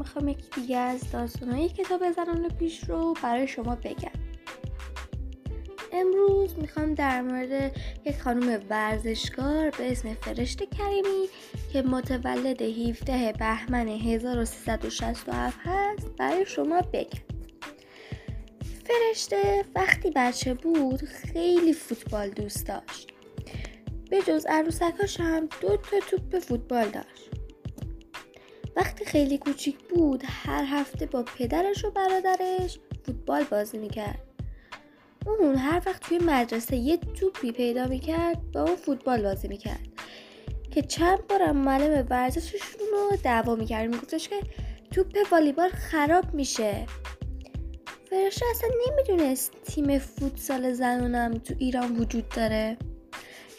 می‌خوام یکی دیگه از داستانهای کتاب زنان پیش رو برای شما بگم. امروز می‌خوام در مورد یک خانم ورزشکار به اسم فرشته کریمی که متولد 17 بهمن 1367 هست برای شما بگم. فرشته وقتی بچه بود خیلی فوتبال دوست داشت. به جز عروسکاش هم دو تا توپ فوتبال داشت. وقتی خیلی کوچیک بود هر هفته با پدرش و برادرش فوتبال بازی می‌کرد. اون هر وقت توی مدرسه یه توپی پیدا می‌کرد با اون فوتبال بازی می‌کرد. که چند بارم معلم ورزششون رو دعوا می‌کرد. میگفتش که توپ والیبال خراب میشه. فرشته اصلا نمی‌دونست تیم فوتسال زنونم تو ایران وجود داره.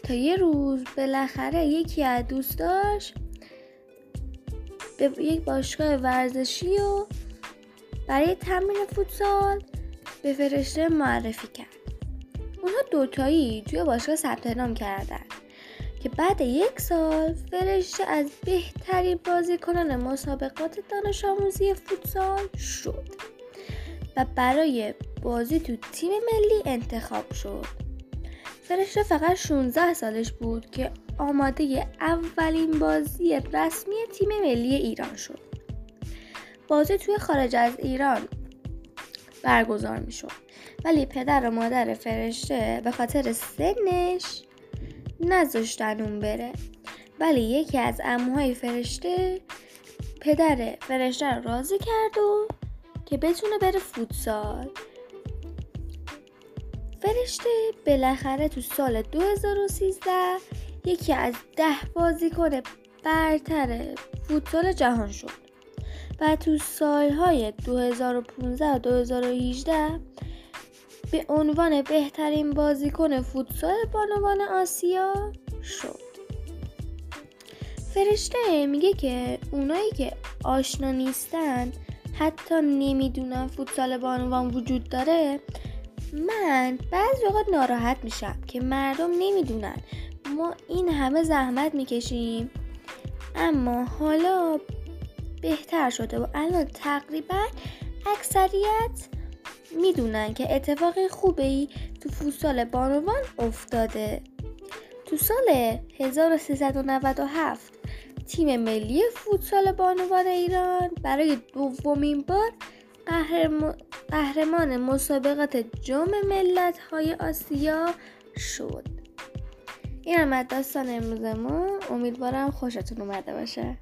تا یه روز بالاخره یکی از دوستاش به یک باشگاه ورزشی و برای تمرین فوتسال به فرشته معرفی کرد. اونها دوتایی توی باشگاه ثبت نام کردن که بعد یک سال فرشته از بهترین بازیکنان مسابقات دانش آموزی فوتسال شد و برای بازی تو تیم ملی انتخاب شد. فرشته فقط 16 سالش بود که آماده اولین بازی رسمی تیم ملی ایران شد. بازی توی خارج از ایران برگزار می شد ولی پدر و مادر فرشته به خاطر سنش نذاشتن اون بره. ولی یکی از اموهای فرشته پدر فرشته رو راضی کرد و که بتونه بره فوتسال. فرشته بالاخره تو سال 2013 یکی از ده بازیکن برتر فوتسال جهان شد و تو سالهای 2015 و 2018 به عنوان بهترین بازیکن فوتسال بانوان آسیا شد. فرشته میگه که اونایی که آشنا نیستن حتی نمی‌دونن فوتسال بانوان وجود داره من بعضی اوقات ناراحت میشم که مردم نمی‌دونن. ما این همه زحمت می‌کشیم. اما حالا بهتر شده و الان تقریبا اکثریت می‌دونن که اتفاق خوبه ای تو فوتسال بانوان افتاده. تو سال 1397 تیم ملی فوتسال بانوان ایران برای دومین بار قهرمان مسابقات جام ملت های آسیا شد. این هم داستان امروز ما. امیدوارم خوشتون اومده باشه.